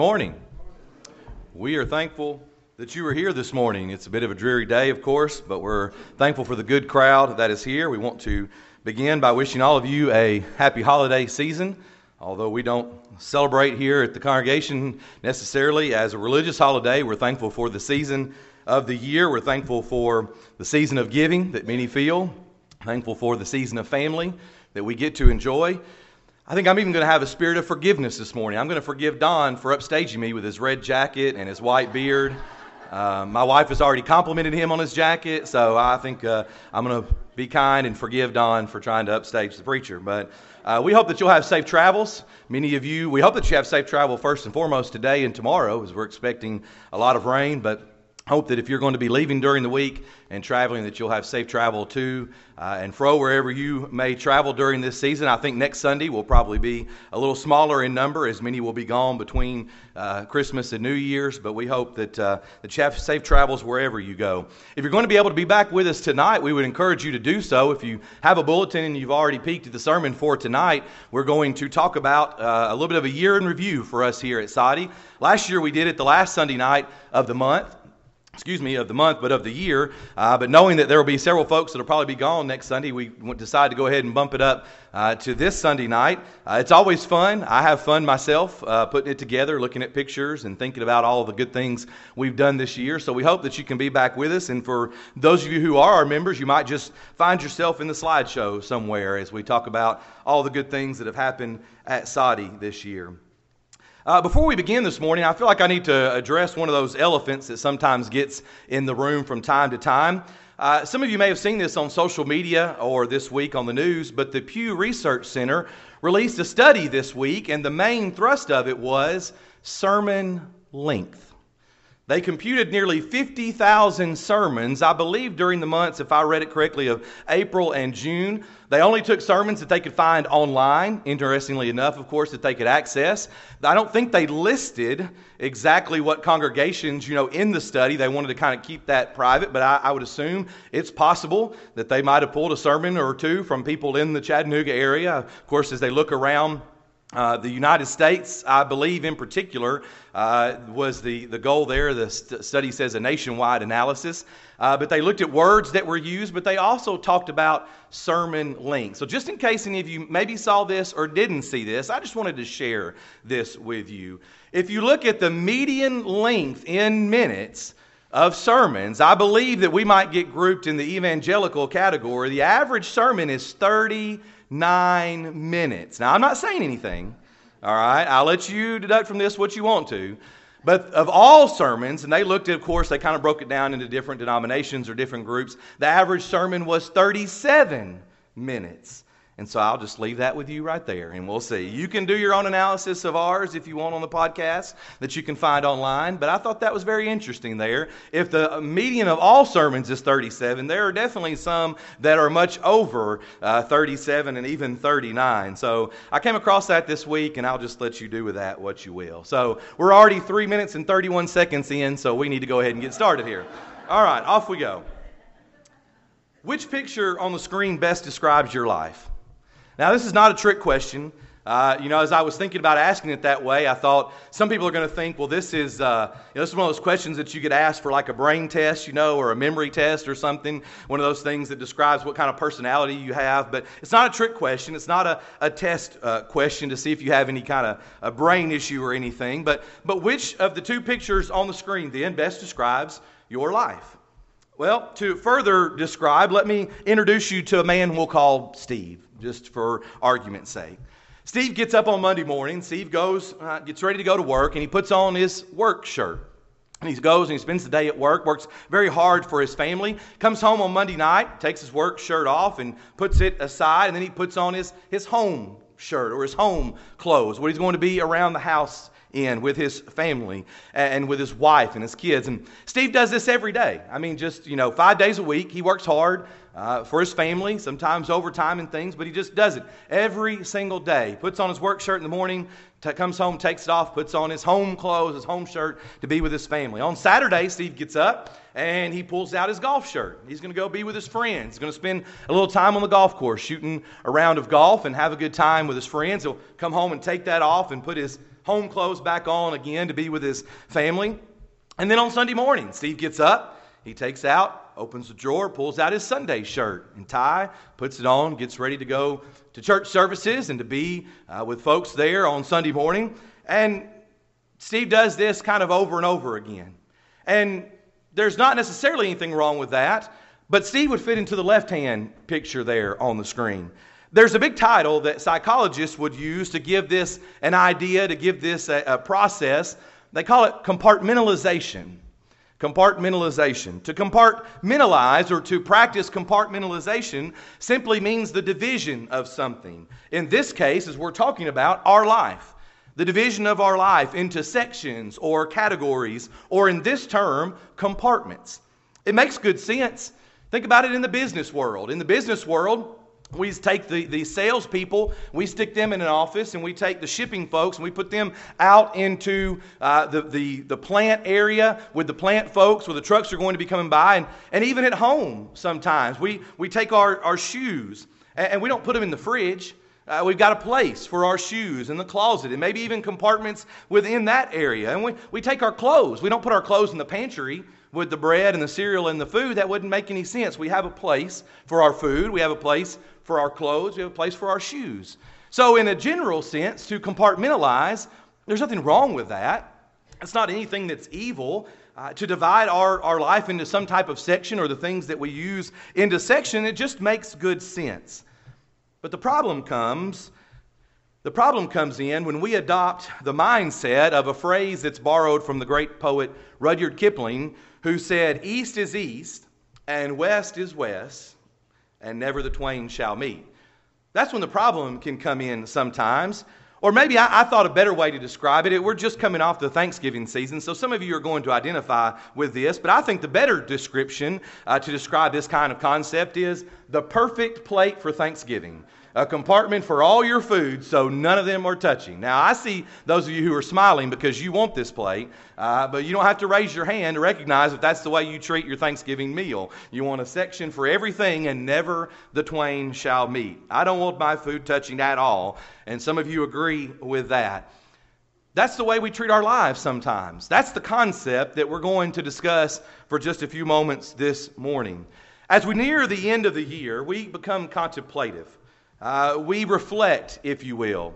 morning. We are thankful that you are here this morning. It's a bit of a dreary day, of course, but we're thankful for the good crowd that is here. We want to begin by wishing all of you a happy holiday season. Although we don't celebrate here at the congregation necessarily as a religious holiday, we're thankful for the season of the year. We're thankful for the season of giving that many feel, thankful for the season of family that we get to enjoy. I think I'm even going to have a spirit of forgiveness this morning. I'm going to forgive Don for upstaging me with his red jacket and his white beard. Uh, my wife has already complimented him on his jacket, so I think uh, I'm going to be kind and forgive Don for trying to upstage the preacher. But uh, we hope that you'll have safe travels. Many of you, we hope that you have safe travel first and foremost today and tomorrow, as we're expecting a lot of rain. But hope that if you're going to be leaving during the week and traveling, that you'll have safe travel to uh, and fro wherever you may travel during this season. I think next Sunday will probably be a little smaller in number, as many will be gone between uh, Christmas and New Year's. But we hope that uh, that you have safe travels wherever you go. If you're going to be able to be back with us tonight, we would encourage you to do so. If you have a bulletin and you've already peeked at the sermon for tonight, we're going to talk about uh, a little bit of a year in review for us here at Soddy. Last year we did it the last Sunday night of the month excuse me, of the month, but of the year. Uh, but knowing that there will be several folks that will probably be gone next Sunday, we decided to go ahead and bump it up uh, to this Sunday night. Uh, it's always fun. I have fun myself uh, putting it together, looking at pictures, and thinking about all the good things we've done this year. So we hope that you can be back with us. And for those of you who are our members, you might just find yourself in the slideshow somewhere as we talk about all the good things that have happened at Soddy this year. Uh, before we begin this morning, I feel like I need to address one of those elephants that sometimes gets in the room from time to time. Uh, some of you may have seen this on social media or this week on the news, but the Pew Research Center released a study this week, and the main thrust of it was sermon length. They computed nearly 50,000 sermons, I believe, during the months, if I read it correctly, of April and June. They only took sermons that they could find online, interestingly enough, of course, that they could access. I don't think they listed exactly what congregations, you know, in the study. They wanted to kind of keep that private, but I, I would assume it's possible that they might have pulled a sermon or two from people in the Chattanooga area. Of course, as they look around, uh, the United States, I believe in particular, uh, was the, the goal there. The st- study says a nationwide analysis. Uh, but they looked at words that were used, but they also talked about sermon length. So, just in case any of you maybe saw this or didn't see this, I just wanted to share this with you. If you look at the median length in minutes, of sermons, I believe that we might get grouped in the evangelical category. The average sermon is 30 nine minutes. Now, I'm not saying anything, all right? I'll let you deduct from this what you want to. But of all sermons, and they looked at, of course, they kind of broke it down into different denominations or different groups, the average sermon was 37 minutes. And so I'll just leave that with you right there, and we'll see. You can do your own analysis of ours if you want on the podcast that you can find online, but I thought that was very interesting there. If the median of all sermons is 37, there are definitely some that are much over uh, 37 and even 39. So I came across that this week, and I'll just let you do with that what you will. So we're already three minutes and 31 seconds in, so we need to go ahead and get started here. All right, off we go. Which picture on the screen best describes your life? Now, this is not a trick question. Uh, you know, as I was thinking about asking it that way, I thought some people are going to think, well, this is, uh, you know, this is one of those questions that you get asked for like a brain test, you know, or a memory test or something, one of those things that describes what kind of personality you have. But it's not a trick question. It's not a, a test uh, question to see if you have any kind of a brain issue or anything. But, but which of the two pictures on the screen then best describes your life? Well, to further describe, let me introduce you to a man we'll call Steve just for argument's sake. Steve gets up on Monday morning. Steve goes, uh, gets ready to go to work, and he puts on his work shirt. And he goes and he spends the day at work, works very hard for his family, comes home on Monday night, takes his work shirt off and puts it aside, and then he puts on his, his home shirt or his home clothes, what he's going to be around the house in with his family and with his wife and his kids. And Steve does this every day. I mean, just, you know, five days a week. He works hard uh, for his family, sometimes overtime and things, but he just does it every single day. Puts on his work shirt in the morning, t- comes home, takes it off, puts on his home clothes, his home shirt to be with his family. On Saturday, Steve gets up and he pulls out his golf shirt. He's going to go be with his friends. He's going to spend a little time on the golf course shooting a round of golf and have a good time with his friends. He'll come home and take that off and put his home clothes back on again to be with his family. And then on Sunday morning, Steve gets up, he takes out, opens the drawer, pulls out his Sunday shirt and tie, puts it on, gets ready to go to church services and to be uh, with folks there on Sunday morning. And Steve does this kind of over and over again. And there's not necessarily anything wrong with that, but Steve would fit into the left hand picture there on the screen. There's a big title that psychologists would use to give this an idea, to give this a, a process. They call it compartmentalization. Compartmentalization. To compartmentalize or to practice compartmentalization simply means the division of something. In this case, as we're talking about, our life. The division of our life into sections or categories, or in this term, compartments. It makes good sense. Think about it in the business world. In the business world, we take the, the salespeople, we stick them in an office, and we take the shipping folks and we put them out into uh, the, the, the plant area with the plant folks where the trucks are going to be coming by. And, and even at home, sometimes, we, we take our, our shoes and, and we don't put them in the fridge. Uh, we've got a place for our shoes in the closet and maybe even compartments within that area. And we, we take our clothes. We don't put our clothes in the pantry with the bread and the cereal and the food. That wouldn't make any sense. We have a place for our food. We have a place for our clothes, we have a place for our shoes. So, in a general sense, to compartmentalize, there's nothing wrong with that. It's not anything that's evil. Uh, to divide our, our life into some type of section or the things that we use into section, it just makes good sense. But the problem comes the problem comes in when we adopt the mindset of a phrase that's borrowed from the great poet Rudyard Kipling, who said, East is east and west is west, and never the twain shall meet. That's when the problem can come in sometimes. Or maybe I, I, thought a better way to describe it. We're just coming off the Thanksgiving season, so some of you are going to identify with this. But I think the better description uh, to describe this kind of concept is the perfect plate for Thanksgiving a compartment for all your food so none of them are touching. Now, I see those of you who are smiling because you want this plate, uh, but you don't have to raise your hand to recognize if that's the way you treat your Thanksgiving meal. You want a section for everything and never the twain shall meet. I don't want my food touching at all, and some of you agree with that. That's the way we treat our lives sometimes. That's the concept that we're going to discuss for just a few moments this morning. As we near the end of the year, we become contemplative. Uh, we reflect, if you will.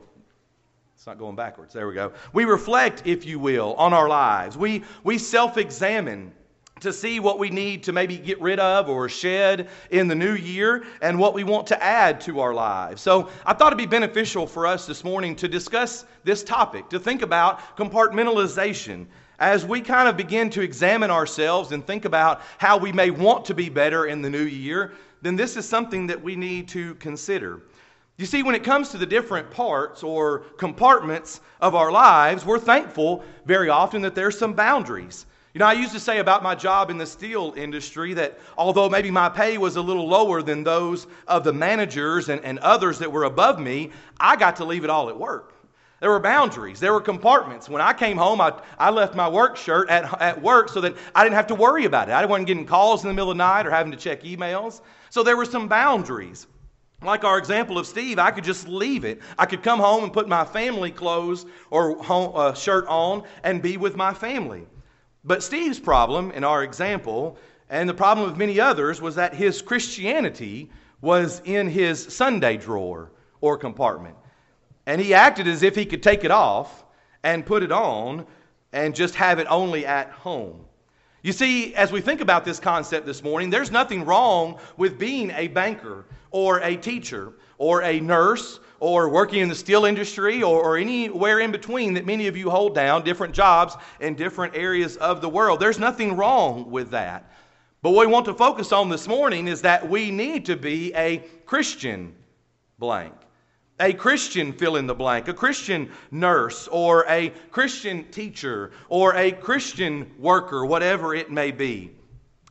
It's not going backwards. There we go. We reflect, if you will, on our lives. We, we self examine to see what we need to maybe get rid of or shed in the new year and what we want to add to our lives. So I thought it'd be beneficial for us this morning to discuss this topic, to think about compartmentalization. As we kind of begin to examine ourselves and think about how we may want to be better in the new year, then this is something that we need to consider. You see, when it comes to the different parts or compartments of our lives, we're thankful very often that there's some boundaries. You know, I used to say about my job in the steel industry that although maybe my pay was a little lower than those of the managers and, and others that were above me, I got to leave it all at work. There were boundaries, there were compartments. When I came home, I, I left my work shirt at, at work so that I didn't have to worry about it. I wasn't getting calls in the middle of the night or having to check emails. So there were some boundaries. Like our example of Steve, I could just leave it. I could come home and put my family clothes or home, uh, shirt on and be with my family. But Steve's problem in our example, and the problem of many others, was that his Christianity was in his Sunday drawer or compartment. And he acted as if he could take it off and put it on and just have it only at home. You see, as we think about this concept this morning, there's nothing wrong with being a banker or a teacher or a nurse or working in the steel industry or, or, anywhere in between that many of you hold down, different jobs in different areas of the world. There's nothing wrong with that. But what we want to focus on this morning is that we need to be a Christian blank. A Christian fill in the blank, a Christian nurse, or a Christian teacher, or a Christian worker, whatever it may be.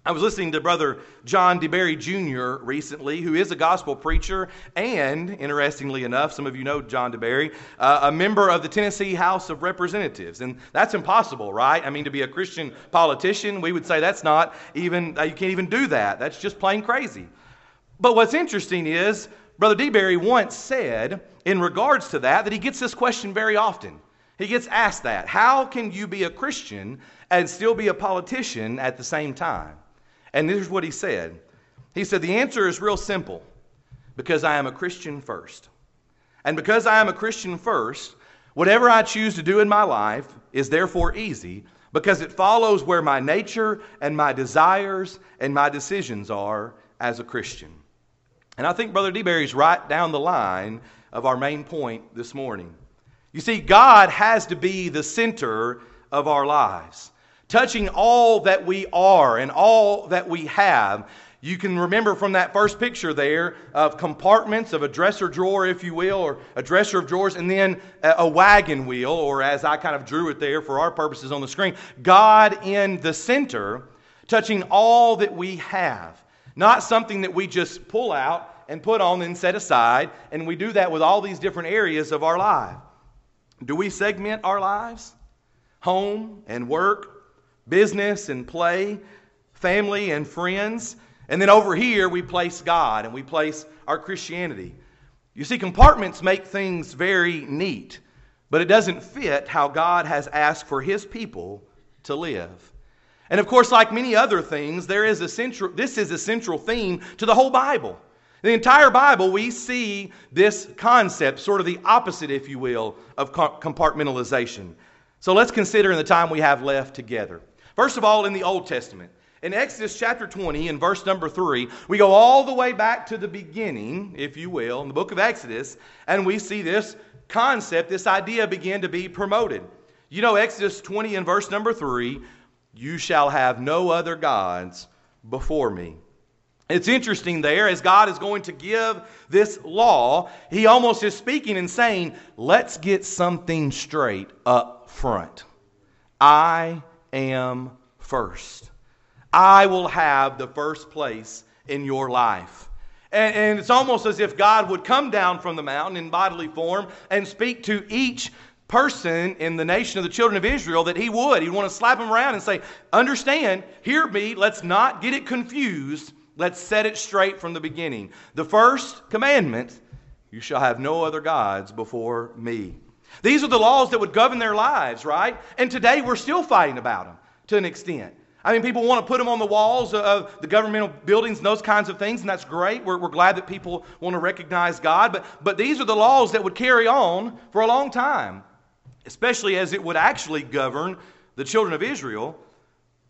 I was listening to Brother John DeBerry Jr. recently, who is a gospel preacher and, interestingly enough, some of you know John DeBerry, uh, a member of the Tennessee House of Representatives. And that's impossible, right? I mean, to be a Christian politician, we would say that's not even, uh, you can't even do that. That's just plain crazy. But what's interesting is, Brother DeBerry once said, in regards to that, that he gets this question very often. He gets asked that. How can you be a Christian and still be a politician at the same time? And this is what he said. He said, The answer is real simple because I am a Christian first. And because I am a Christian first, whatever I choose to do in my life is therefore easy because it follows where my nature and my desires and my decisions are as a Christian. And I think Brother DeBerry's right down the line of our main point this morning. You see, God has to be the center of our lives, touching all that we are and all that we have. You can remember from that first picture there of compartments of a dresser drawer, if you will, or a dresser of drawers, and then a wagon wheel, or as I kind of drew it there for our purposes on the screen, God in the center, touching all that we have. Not something that we just pull out and put on and set aside, and we do that with all these different areas of our life. Do we segment our lives? Home and work, business and play, family and friends. And then over here, we place God and we place our Christianity. You see, compartments make things very neat, but it doesn't fit how God has asked for His people to live. And of course, like many other things, there is a central, this is a central theme to the whole Bible. The entire Bible, we see this concept, sort of the opposite, if you will, of compartmentalization. So let's consider in the time we have left together. First of all, in the Old Testament, in Exodus chapter 20, in verse number 3, we go all the way back to the beginning, if you will, in the book of Exodus, and we see this concept, this idea begin to be promoted. You know, Exodus 20 and verse number 3 you shall have no other gods before me. It's interesting there, as God is going to give this law, he almost is speaking and saying, let's get something straight up front. I am first. I will have the first place in your life. And, and, it's almost as if God would come down from the mountain in bodily form and speak to each person in the nation of the children of Israel that he would. He'd want to slap them around and say, Understand, hear me, let's not get it confused. Let's set it straight from the beginning. The first commandment you shall have no other gods before me. These are the laws that would govern their lives, right? And today we're still fighting about them to an extent. I mean, people want to put them on the walls of the governmental buildings and those kinds of things, and that's great. We're, we're glad that people want to recognize God. But, but these are the laws that would carry on for a long time, especially as it would actually govern the children of Israel.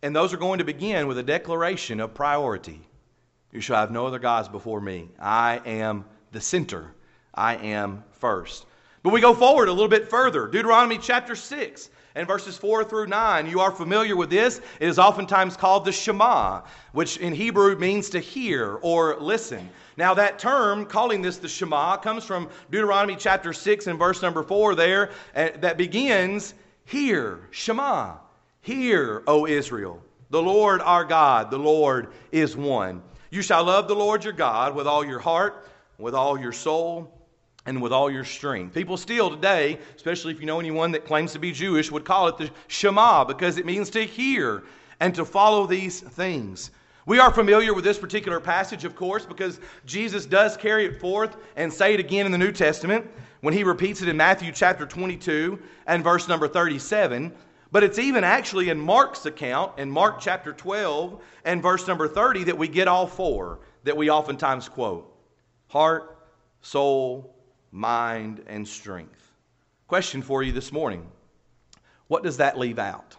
And those are going to begin with a declaration of priority. You shall have no other gods before me. I am the center, I am first. But we go forward a little bit further. Deuteronomy chapter 6 and verses 4 through 9. You are familiar with this. It is oftentimes called the Shema, which in Hebrew means to hear or listen. Now, that term, calling this the Shema, comes from Deuteronomy chapter 6 and verse number 4 there, uh, that begins, Hear, Shema, hear, O Israel. The Lord our God, the Lord is one. You shall love the Lord your God with all your heart, with all your soul, and with all your strength. People still today, especially if you know anyone that claims to be Jewish, would call it the Shema because it means to hear and to follow these things. We are familiar with this particular passage, of course, because Jesus does carry it forth and say it again in the New Testament when he repeats it in Matthew chapter 22 and verse number 37. But it's even actually in Mark's account, in Mark chapter 12 and verse number 30, that we get all four that we oftentimes quote heart, soul, mind, and strength. Question for you this morning What does that leave out?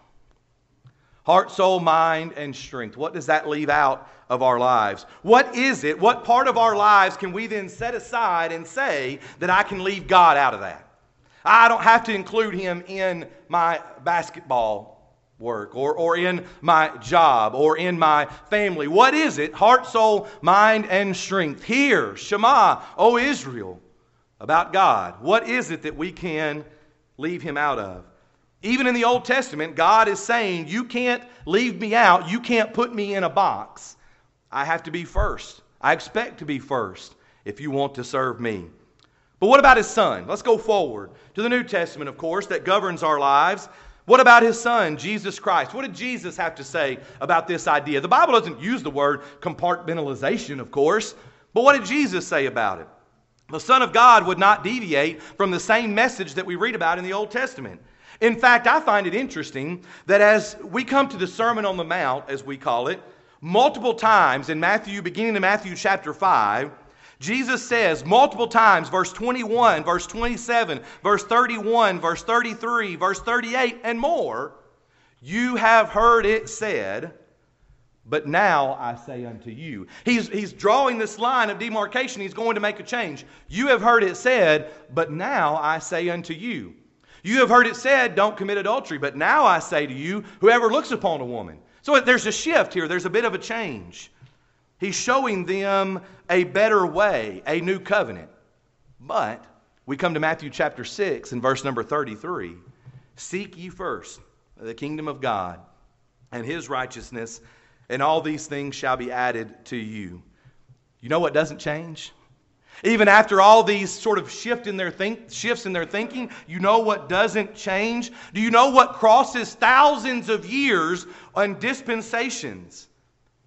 Heart, soul, mind, and strength. What does that leave out of our lives? What is it? What part of our lives can we then set aside and say that I can leave God out of that? I don't have to include Him in my basketball work or, or in my job or in my family. What is it? Heart, soul, mind, and strength. Hear, Shema, O Israel about God. What is it that we can leave him out of? Even in the Old Testament, God is saying, You can't leave me out. You can't put me in a box. I have to be first. I expect to be first if you want to serve me. But what about his son? Let's go forward to the New Testament, of course, that governs our lives. What about his son, Jesus Christ? What did Jesus have to say about this idea? The Bible doesn't use the word compartmentalization, of course, but what did Jesus say about it? The Son of God would not deviate from the same message that we read about in the Old Testament. In fact, I find it interesting that as we come to the Sermon on the Mount, as we call it, multiple times in Matthew, beginning in Matthew chapter 5, Jesus says multiple times, verse 21, verse 27, verse 31, verse 33, verse 38, and more, you have heard it said, but now I say unto you. He's, he's drawing this line of demarcation. He's going to make a change. You have heard it said, but now I say unto you. You have heard it said, don't commit adultery, but now I say to you, whoever looks upon a woman. So there's a shift here, there's a bit of a change. He's showing them a better way, a new covenant. But we come to Matthew chapter 6 and verse number 33. Seek ye first the kingdom of God and his righteousness, and all these things shall be added to you. You know what doesn't change? Even after all these sort of shift in their think, shifts in their thinking, you know what doesn't change? Do you know what crosses thousands of years on dispensations?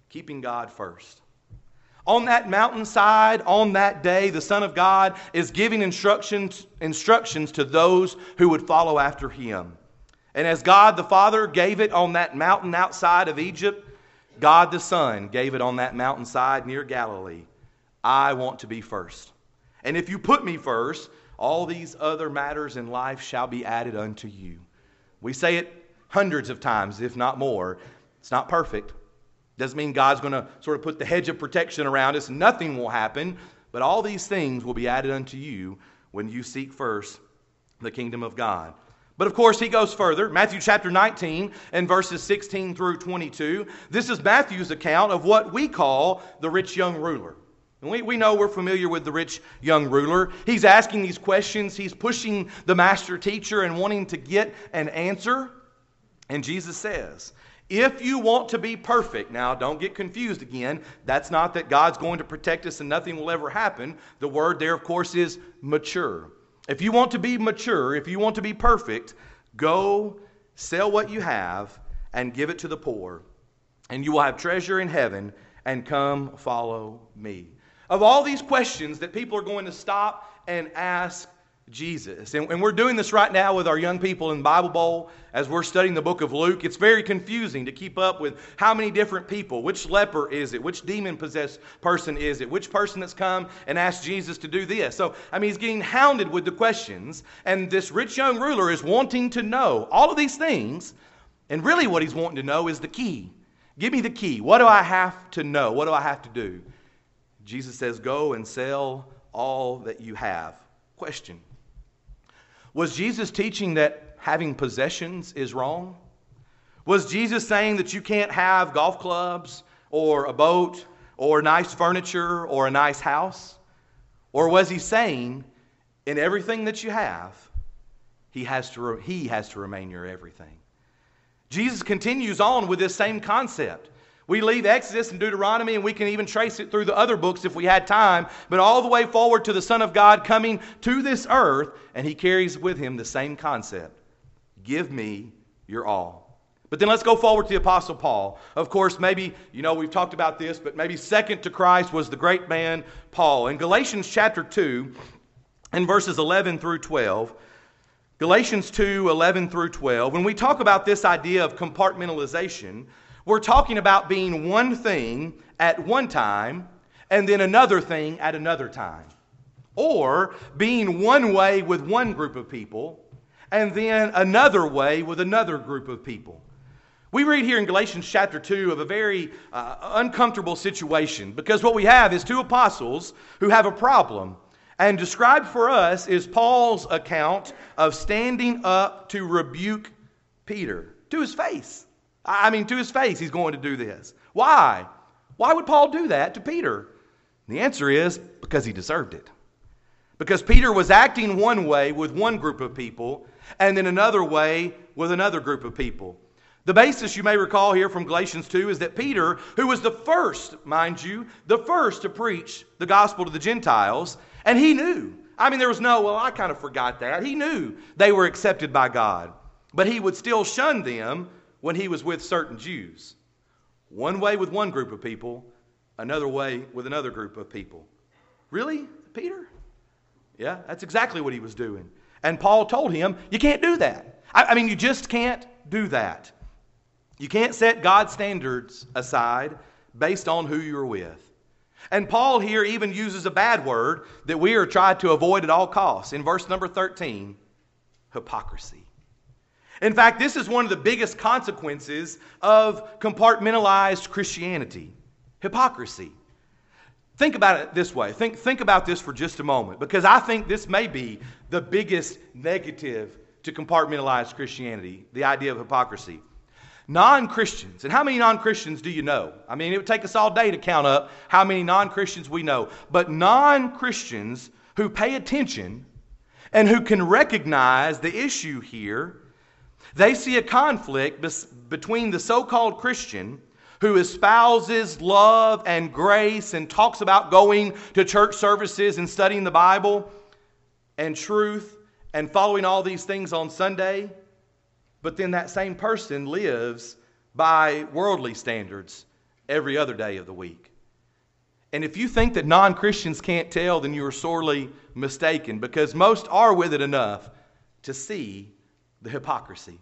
Keeping God first. On that mountainside, on that day, the Son of God is giving instructions, instructions to those who would follow after him. And as God the Father gave it on that mountain outside of Egypt, God the Son gave it on that mountainside near Galilee. I want to be first. And if you put me first, all these other matters in life shall be added unto you. We say it hundreds of times, if not more. It's not perfect. Doesn't mean God's going to sort of put the hedge of protection around us. Nothing will happen, but all these things will be added unto you when you seek first the kingdom of God. But of course, he goes further. Matthew chapter 19 and verses 16 through 22. This is Matthew's account of what we call the rich young ruler. And we, we know we're familiar with the rich young ruler. He's asking these questions, he's pushing the master teacher and wanting to get an answer. And Jesus says, if you want to be perfect, now don't get confused again. That's not that God's going to protect us and nothing will ever happen. The word there, of course, is mature. If you want to be mature, if you want to be perfect, go sell what you have and give it to the poor, and you will have treasure in heaven, and come follow me. Of all these questions that people are going to stop and ask Jesus. And, and, we're doing this right now with our young people in Bible Bowl as we're studying the book of Luke. It's very confusing to keep up with how many different people. Which leper is it? Which demon possessed person is it? Which person that's come and asked Jesus to do this? So, I mean, he's getting hounded with the questions. And this rich young ruler is wanting to know all of these things. And really, what he's wanting to know is the key. Give me the key. What do I have to know? What do I have to do? Jesus says, Go and sell all that you have. Question was Jesus teaching that having possessions is wrong? Was Jesus saying that you can't have golf clubs or a boat or nice furniture or a nice house? Or was he saying, in everything that you have, he has to, re- he has to remain your everything? Jesus continues on with this same concept. We leave Exodus and Deuteronomy, and we can even trace it through the other books if we had time, but all the way forward to the Son of God coming to this earth, and he carries with him the same concept Give me your all. But then let's go forward to the Apostle Paul. Of course, maybe, you know, we've talked about this, but maybe second to Christ was the great man Paul. In Galatians chapter 2, in verses 11 through 12, Galatians 2 11 through 12, when we talk about this idea of compartmentalization, we're talking about being one thing at one time and then another thing at another time. Or being one way with one group of people and then another way with another group of people. We read here in Galatians chapter 2 of a very uh, uncomfortable situation because what we have is two apostles who have a problem. And described for us is Paul's account of standing up to rebuke Peter to his face. I mean, to his face, he's going to do this. Why? Why would Paul do that to Peter? the answer is because he deserved it. Because Peter was acting one way with one group of people, and then another way with another group of people. The basis you may recall here from Galatians 2 is that Peter, who was the first, mind you, the first to preach the gospel to the Gentiles, and he knew. I mean, there was no, well, I kind of forgot that. He knew they were accepted by God. But he would still shun them when he was with certain Jews. One way with one group of people, another way with another group of people. Really, Peter? Yeah, that's exactly what he was doing. And Paul told him, You can't do that. I, I mean, you just can't do that. You can't set God's standards aside based on who you're with. And Paul here even uses a bad word that we are trying to avoid at all costs. In verse number 13, hypocrisy. In fact, this is one of the biggest consequences of compartmentalized Christianity hypocrisy. Think about it this way. Think, think about this for just a moment, because I think this may be the biggest negative to compartmentalized Christianity the idea of hypocrisy. Non Christians, and how many non Christians do you know? I mean, it would take us all day to count up how many non Christians we know. But non Christians who pay attention and who can recognize the issue here, they see a conflict between the so called Christian who espouses love and grace and talks about going to church services and studying the Bible and truth and following all these things on Sunday but then that same person lives by worldly standards every other day of the week. And if you think that non Christians can't tell, then you are sorely mistaken because most are with it enough to see the hypocrisy,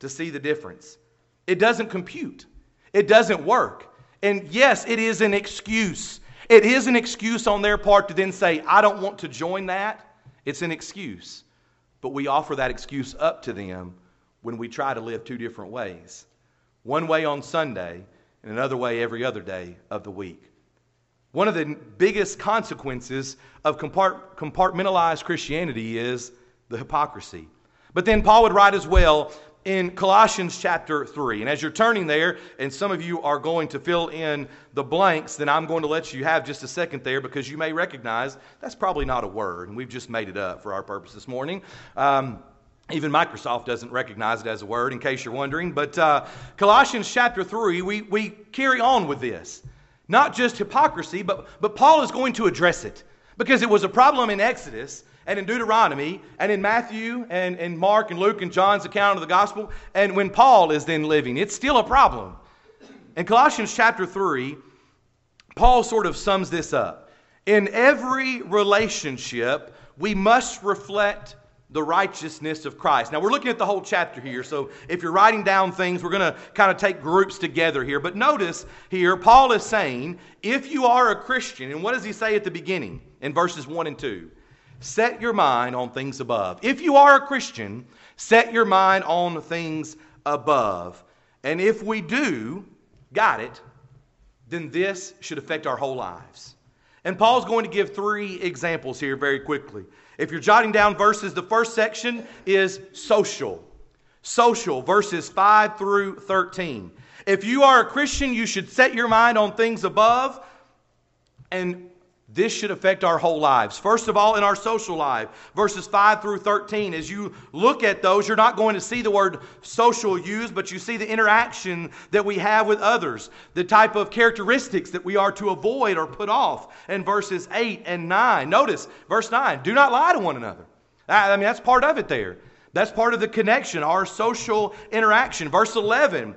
to see the difference. It doesn't compute, it doesn't work. And yes, it is an excuse. It is an excuse on their part to then say, I don't want to join that. It's an excuse. But we offer that excuse up to them when we try to live two different ways one way on Sunday and another way every other day of the week. One of the biggest consequences of compartmentalized Christianity is the hypocrisy. But then Paul would write as well in Colossians chapter 3. And as you're turning there, and some of you are going to fill in the blanks, then I'm going to let you have just a second there because you may recognize that's probably not a word, and we've just made it up for our purpose this morning. Um, even Microsoft doesn't recognize it as a word, in case you're wondering. But uh, Colossians chapter 3, we, we carry on with this. Not just hypocrisy, but, but Paul is going to address it. Because it was a problem in Exodus and in Deuteronomy and in Matthew and, and Mark and Luke and John's account of the gospel. And when Paul is then living, it's still a problem. In Colossians chapter 3, Paul sort of sums this up. In every relationship, we must reflect the righteousness of Christ. Now, we're looking at the whole chapter here, so if you're writing down things, we're going to kind of take groups together here. But notice here, Paul is saying, if you are a Christian, and what does he say at the beginning in verses 1 and 2? Set your mind on things above. If you are a Christian, set your mind on things above. And if we do, got it, then this should affect our whole lives. And Paul's going to give three examples here very quickly. If you're jotting down verses, the first section is social. Social, verses 5 through 13. If you are a Christian, you should set your mind on things above and this should affect our whole lives. First of all, in our social life, verses 5 through 13, as you look at those, you're not going to see the word social used, but you see the interaction that we have with others, the type of characteristics that we are to avoid or put off in verses 8 and 9. Notice, verse 9 do not lie to one another. I mean, that's part of it there. That's part of the connection, our social interaction. Verse 11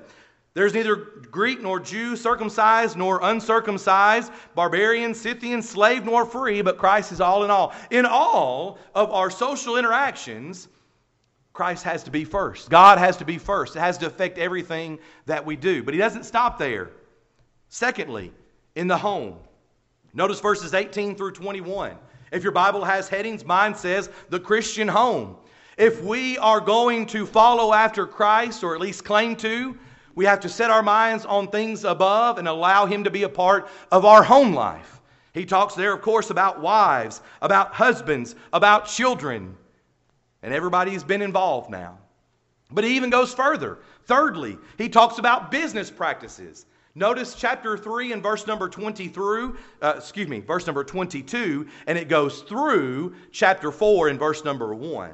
there's neither Greek nor Jew, circumcised nor uncircumcised, barbarian, Scythian, slave nor free, but Christ is all in all. In all of our social interactions, Christ has to be first. God has to be first. It has to affect everything that we do. But He doesn't stop there. Secondly, in the home, notice verses 18 through 21. If your Bible has headings, mine says the Christian home. If we are going to follow after Christ, or at least claim to, we have to set our minds on things above and allow Him to be a part of our home life. He talks there, of course, about wives, about husbands, about children. And everybody's been involved now. But he even goes further. Thirdly, he talks about business practices. Notice chapter 3 and verse number 20 through, uh, excuse me, verse number 22, and it goes through chapter 4 and verse number 1.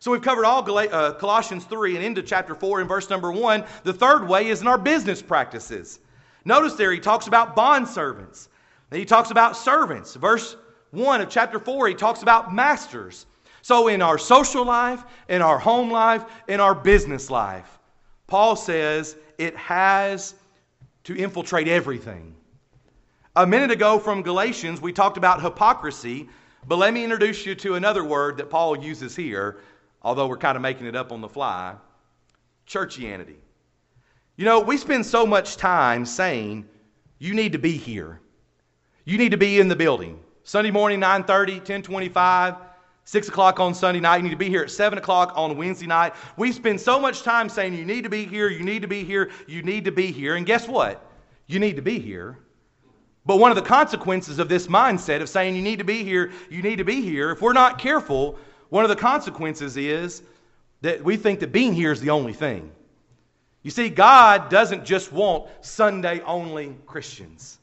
So we've covered all uh, Colossians 3 and into chapter 4 in verse number 1. The third way is in our business practices. Notice there he talks about bond servants. Then he talks about servants. Verse 1 of chapter 4, he talks about masters. So in our social life, in our home life, in our business life, Paul says it has to infiltrate everything. A minute ago from Galatians, we talked about hypocrisy, but let me introduce you to another word that Paul uses here although we're kind of making it up on the fly, churchianity. You know, we spend so much time saying, you need to be here. You need to be in the building. Sunday morning, 9.30, 1025, 6 o'clock on Sunday night. You need to be here at 7 o'clock on Wednesday night. We spend so much time saying, you need to be here, you need to be here, you need to be here. And guess what? You need to be here. But one of the consequences of this mindset of saying you need to be here, you need to be here, if we're not careful, one of the consequences is that we think that being here is the only thing. You see, God doesn't just want Sunday only Christians.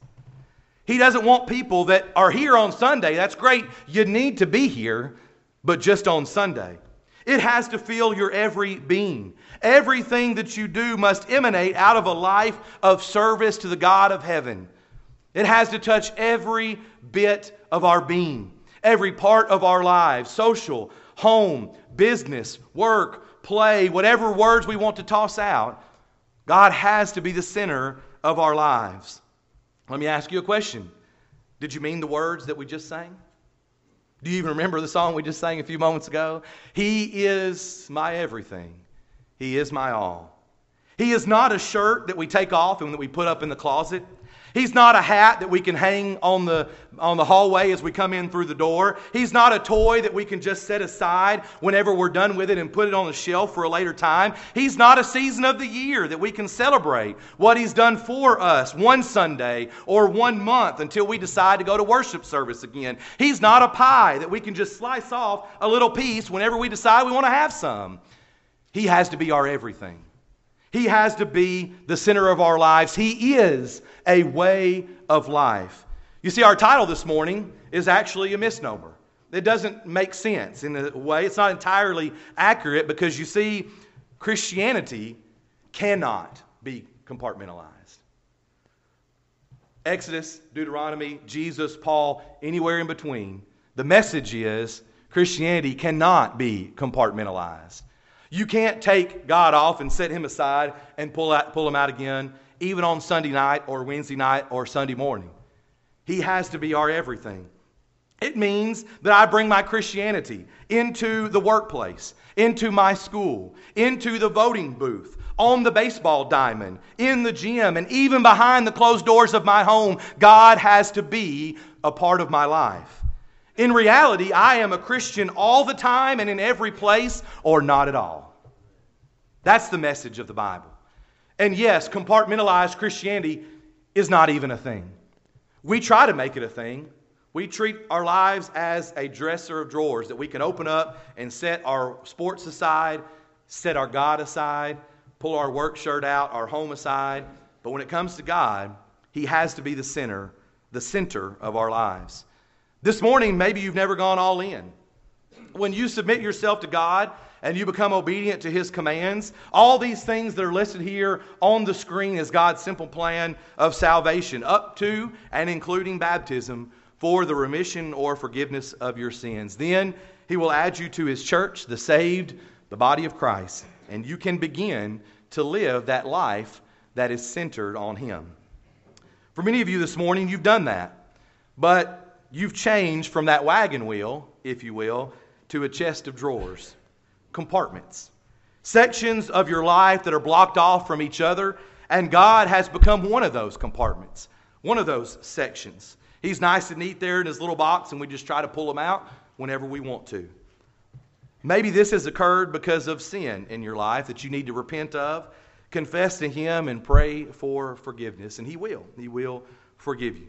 He doesn't want people that are here on Sunday. That's great. You need to be here, but just on Sunday. It has to fill your every being. Everything that you do must emanate out of a life of service to the God of heaven. It has to touch every bit of our being, every part of our lives social, home, business, work, play, whatever words we want to toss out. God has to be the center of our lives. Let me ask you a question Did you mean the words that we just sang? Do you even remember the song we just sang a few moments ago? He is my everything, He is my all. He is not a shirt that we take off and that we put up in the closet. He's not a hat that we can hang on the, on the hallway as we come in through the door. He's not a toy that we can just set aside whenever we're done with it and put it on the shelf for a later time. He's not a season of the year that we can celebrate what He's done for us one Sunday or one month until we decide to go to worship service again. He's not a pie that we can just slice off a little piece whenever we decide we want to have some. He has to be our everything. He has to be the center of our lives. He is a way of life. You see, our title this morning is actually a misnomer. It doesn't make sense in a way. It's not entirely accurate because you see, Christianity cannot be compartmentalized. Exodus, Deuteronomy, Jesus, Paul, anywhere in between, the message is Christianity cannot be compartmentalized. You can't take God off and set him aside and pull, out, pull him out again, even on Sunday night or Wednesday night or Sunday morning. He has to be our everything. It means that I bring my Christianity into the workplace, into my school, into the voting booth, on the baseball diamond, in the gym, and even behind the closed doors of my home. God has to be a part of my life. In reality, I am a Christian all the time and in every place, or not at all. That's the message of the Bible. And yes, compartmentalized Christianity is not even a thing. We try to make it a thing. We treat our lives as a dresser of drawers that we can open up and set our sports aside, set our God aside, pull our work shirt out, our home aside. But when it comes to God, He has to be the center, the center of our lives. This morning, maybe you've never gone all in. When you submit yourself to God and you become obedient to His commands, all these things that are listed here on the screen is God's simple plan of salvation, up to and including baptism for the remission or forgiveness of your sins. Then He will add you to His church, the saved, the body of Christ, and you can begin to live that life that is centered on Him. For many of you this morning, you've done that. But you've changed from that wagon wheel, if you will, to a chest of drawers, compartments, sections of your life that are blocked off from each other, and God has become one of those compartments, one of those sections. He's nice and neat there in his little box, and we just try to pull him out whenever we want to. Maybe this has occurred because of sin in your life that you need to repent of, confess to Him, and pray for forgiveness, and He will. He will forgive you.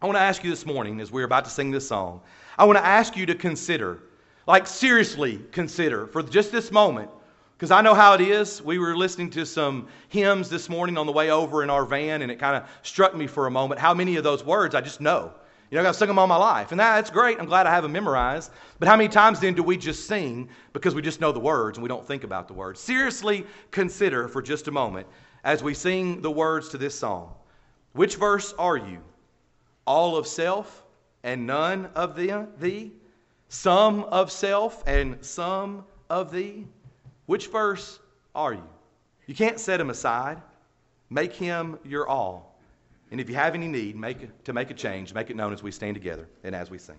I want to ask you this morning, as we're about to sing this song, I want to ask you to consider, like seriously consider, for just this moment, because I know how it is. We were listening to some hymns this morning on the way over in our van, and it kind of struck me for a moment how many of those words I just know. You know, I've sung them all my life, and that's great. I'm glad I have them memorized. But how many times then do we just sing because we just know the words and we don't think about the words? Seriously consider for just a moment as we sing the words to this song. Which verse are you? All of self and none of thee? Some of self and some of thee? Which verse are you? You can't set him aside. Make him your all. And if you have any need make, to make a change, make it known as we stand together and as we sing.